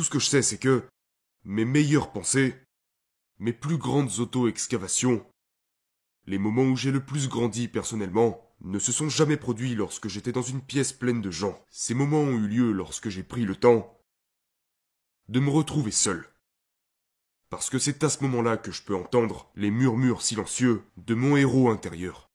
tout ce que je sais, c'est que mes meilleures pensées, mes plus grandes auto-excavations, les moments où j'ai le plus grandi personnellement, ne se sont jamais produits lorsque j'étais dans une pièce pleine de gens. Ces moments ont eu lieu lorsque j'ai pris le temps de me retrouver seul. Parce que c'est à ce moment-là que je peux entendre les murmures silencieux de mon héros intérieur.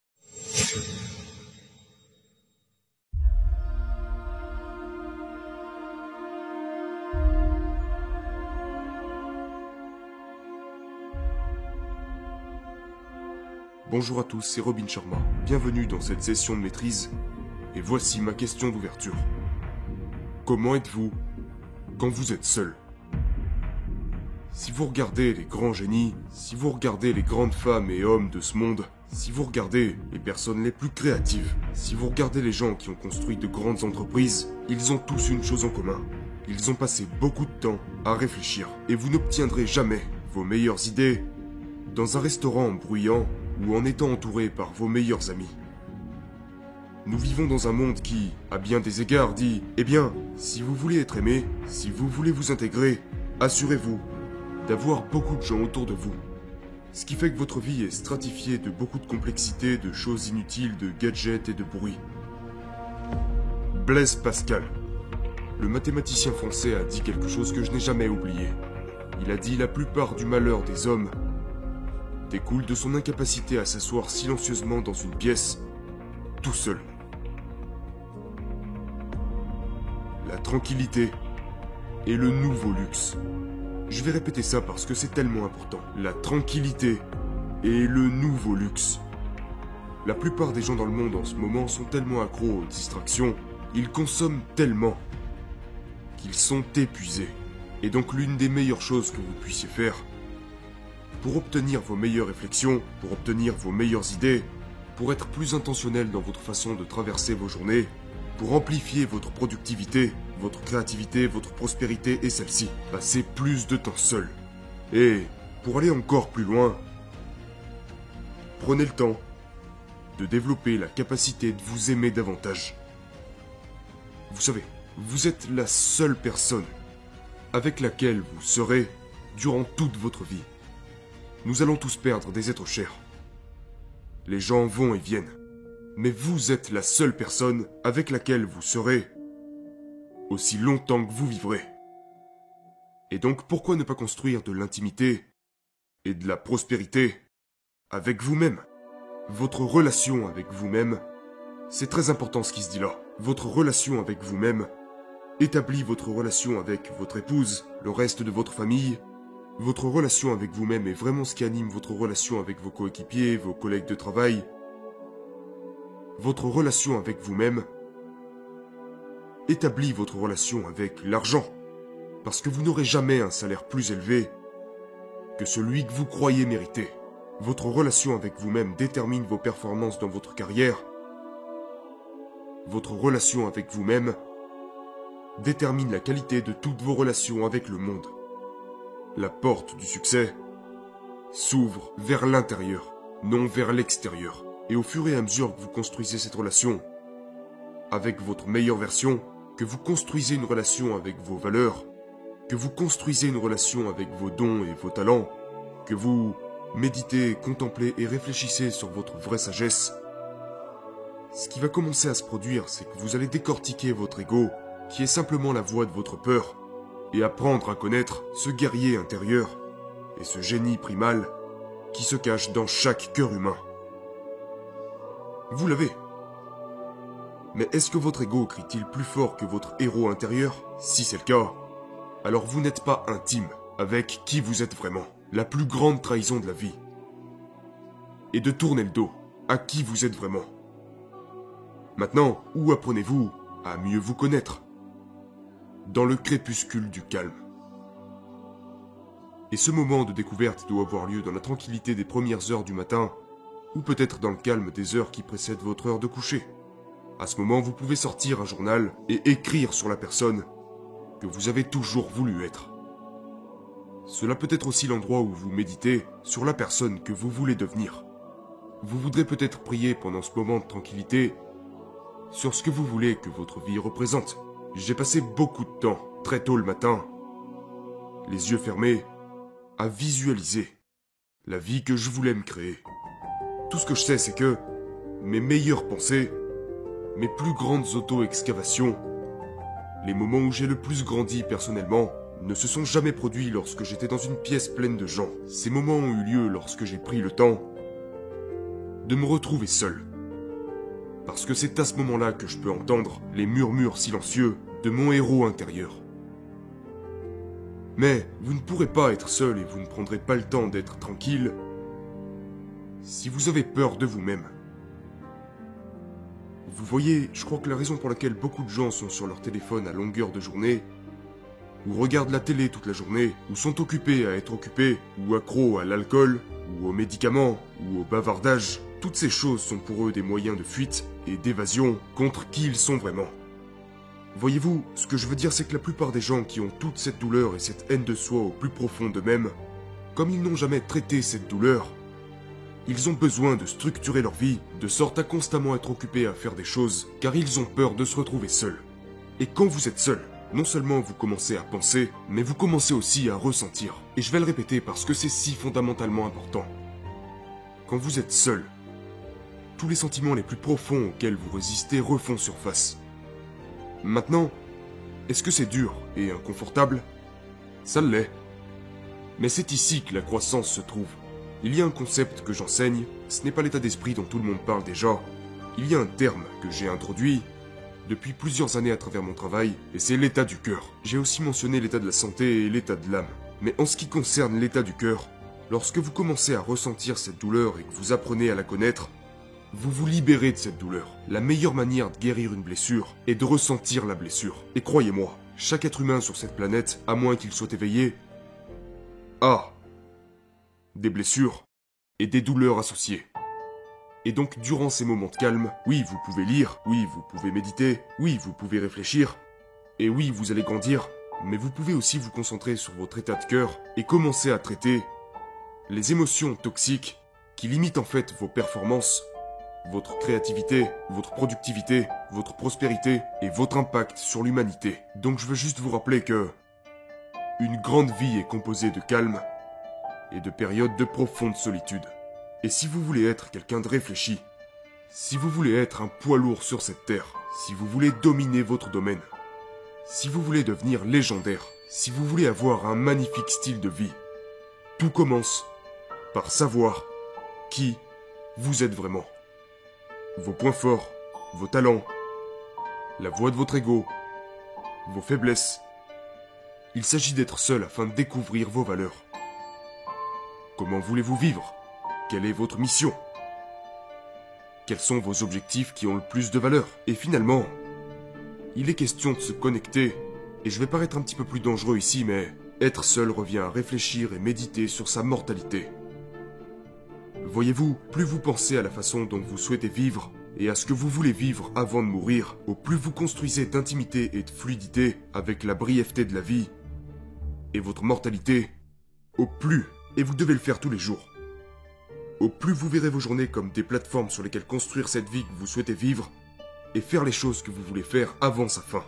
Bonjour à tous, c'est Robin Sharma. Bienvenue dans cette session de maîtrise. Et voici ma question d'ouverture. Comment êtes-vous quand vous êtes seul? Si vous regardez les grands génies, si vous regardez les grandes femmes et hommes de ce monde, si vous regardez les personnes les plus créatives, si vous regardez les gens qui ont construit de grandes entreprises, ils ont tous une chose en commun. Ils ont passé beaucoup de temps à réfléchir. Et vous n'obtiendrez jamais vos meilleures idées dans un restaurant bruyant ou en étant entouré par vos meilleurs amis. Nous vivons dans un monde qui, à bien des égards, dit Eh bien, si vous voulez être aimé, si vous voulez vous intégrer, assurez-vous d'avoir beaucoup de gens autour de vous. Ce qui fait que votre vie est stratifiée de beaucoup de complexité, de choses inutiles, de gadgets et de bruit. Blaise Pascal, le mathématicien français, a dit quelque chose que je n'ai jamais oublié. Il a dit la plupart du malheur des hommes découle de son incapacité à s'asseoir silencieusement dans une pièce, tout seul. La tranquillité est le nouveau luxe. Je vais répéter ça parce que c'est tellement important. La tranquillité est le nouveau luxe. La plupart des gens dans le monde en ce moment sont tellement accros aux distractions, ils consomment tellement qu'ils sont épuisés. Et donc l'une des meilleures choses que vous puissiez faire, pour obtenir vos meilleures réflexions, pour obtenir vos meilleures idées, pour être plus intentionnel dans votre façon de traverser vos journées, pour amplifier votre productivité, votre créativité, votre prospérité et celle-ci, passez plus de temps seul. Et pour aller encore plus loin, prenez le temps de développer la capacité de vous aimer davantage. Vous savez, vous êtes la seule personne avec laquelle vous serez durant toute votre vie. Nous allons tous perdre des êtres chers. Les gens vont et viennent. Mais vous êtes la seule personne avec laquelle vous serez aussi longtemps que vous vivrez. Et donc pourquoi ne pas construire de l'intimité et de la prospérité avec vous-même? Votre relation avec vous-même, c'est très important ce qui se dit là. Votre relation avec vous-même établit votre relation avec votre épouse, le reste de votre famille, votre relation avec vous-même est vraiment ce qui anime votre relation avec vos coéquipiers, vos collègues de travail. Votre relation avec vous-même établit votre relation avec l'argent. Parce que vous n'aurez jamais un salaire plus élevé que celui que vous croyez mériter. Votre relation avec vous-même détermine vos performances dans votre carrière. Votre relation avec vous-même détermine la qualité de toutes vos relations avec le monde la porte du succès s'ouvre vers l'intérieur, non vers l'extérieur. Et au fur et à mesure que vous construisez cette relation avec votre meilleure version, que vous construisez une relation avec vos valeurs, que vous construisez une relation avec vos dons et vos talents, que vous méditez, contemplez et réfléchissez sur votre vraie sagesse, ce qui va commencer à se produire, c'est que vous allez décortiquer votre ego, qui est simplement la voix de votre peur, et apprendre à connaître ce guerrier intérieur et ce génie primal qui se cache dans chaque cœur humain. Vous l'avez. Mais est-ce que votre ego crie-t-il plus fort que votre héros intérieur? Si c'est le cas, alors vous n'êtes pas intime avec qui vous êtes vraiment. La plus grande trahison de la vie. Et de tourner le dos à qui vous êtes vraiment. Maintenant, où apprenez-vous à mieux vous connaître? Dans le crépuscule du calme. Et ce moment de découverte doit avoir lieu dans la tranquillité des premières heures du matin, ou peut-être dans le calme des heures qui précèdent votre heure de coucher. À ce moment, vous pouvez sortir un journal et écrire sur la personne que vous avez toujours voulu être. Cela peut être aussi l'endroit où vous méditez sur la personne que vous voulez devenir. Vous voudrez peut-être prier pendant ce moment de tranquillité sur ce que vous voulez que votre vie représente. J'ai passé beaucoup de temps, très tôt le matin, les yeux fermés, à visualiser la vie que je voulais me créer. Tout ce que je sais, c'est que mes meilleures pensées, mes plus grandes auto-excavations, les moments où j'ai le plus grandi personnellement, ne se sont jamais produits lorsque j'étais dans une pièce pleine de gens. Ces moments ont eu lieu lorsque j'ai pris le temps de me retrouver seul. Parce que c'est à ce moment-là que je peux entendre les murmures silencieux de mon héros intérieur. Mais vous ne pourrez pas être seul et vous ne prendrez pas le temps d'être tranquille si vous avez peur de vous-même. Vous voyez, je crois que la raison pour laquelle beaucoup de gens sont sur leur téléphone à longueur de journée, ou regardent la télé toute la journée, ou sont occupés à être occupés, ou accros à l'alcool, ou aux médicaments, ou au bavardage, toutes ces choses sont pour eux des moyens de fuite et d'évasion contre qui ils sont vraiment. Voyez-vous, ce que je veux dire c'est que la plupart des gens qui ont toute cette douleur et cette haine de soi au plus profond d'eux-mêmes, comme ils n'ont jamais traité cette douleur, ils ont besoin de structurer leur vie de sorte à constamment être occupés à faire des choses, car ils ont peur de se retrouver seuls. Et quand vous êtes seul, non seulement vous commencez à penser, mais vous commencez aussi à ressentir. Et je vais le répéter parce que c'est si fondamentalement important. Quand vous êtes seul, tous les sentiments les plus profonds auxquels vous résistez refont surface. Maintenant, est-ce que c'est dur et inconfortable? Ça l'est. Mais c'est ici que la croissance se trouve. Il y a un concept que j'enseigne, ce n'est pas l'état d'esprit dont tout le monde parle déjà. Il y a un terme que j'ai introduit depuis plusieurs années à travers mon travail, et c'est l'état du cœur. J'ai aussi mentionné l'état de la santé et l'état de l'âme. Mais en ce qui concerne l'état du cœur, lorsque vous commencez à ressentir cette douleur et que vous apprenez à la connaître, vous vous libérez de cette douleur. La meilleure manière de guérir une blessure est de ressentir la blessure. Et croyez-moi, chaque être humain sur cette planète, à moins qu'il soit éveillé, a des blessures et des douleurs associées. Et donc durant ces moments de calme, oui, vous pouvez lire, oui, vous pouvez méditer, oui, vous pouvez réfléchir, et oui, vous allez grandir, mais vous pouvez aussi vous concentrer sur votre état de cœur et commencer à traiter les émotions toxiques qui limitent en fait vos performances, votre créativité, votre productivité, votre prospérité et votre impact sur l'humanité. Donc je veux juste vous rappeler que une grande vie est composée de calme et de périodes de profonde solitude. Et si vous voulez être quelqu'un de réfléchi, si vous voulez être un poids lourd sur cette terre, si vous voulez dominer votre domaine, si vous voulez devenir légendaire, si vous voulez avoir un magnifique style de vie, tout commence par savoir qui vous êtes vraiment. Vos points forts, vos talents, la voix de votre ego, vos faiblesses. Il s'agit d'être seul afin de découvrir vos valeurs. Comment voulez-vous vivre? Quelle est votre mission? Quels sont vos objectifs qui ont le plus de valeur? Et finalement, il est question de se connecter, et je vais paraître un petit peu plus dangereux ici, mais être seul revient à réfléchir et méditer sur sa mortalité. Voyez-vous, plus vous pensez à la façon dont vous souhaitez vivre et à ce que vous voulez vivre avant de mourir, au plus vous construisez d'intimité et de fluidité avec la brièveté de la vie et votre mortalité, au plus et vous devez le faire tous les jours. Au plus vous verrez vos journées comme des plateformes sur lesquelles construire cette vie que vous souhaitez vivre, et faire les choses que vous voulez faire avant sa fin.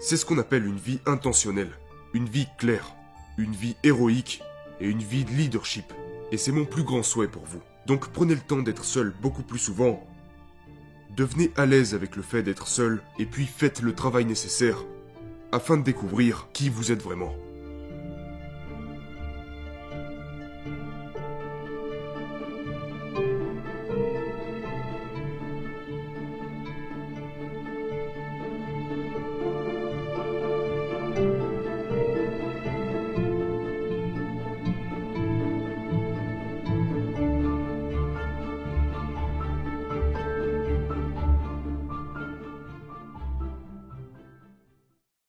C'est ce qu'on appelle une vie intentionnelle, une vie claire, une vie héroïque et une vie de leadership. Et c'est mon plus grand souhait pour vous. Donc prenez le temps d'être seul beaucoup plus souvent. Devenez à l'aise avec le fait d'être seul et puis faites le travail nécessaire afin de découvrir qui vous êtes vraiment.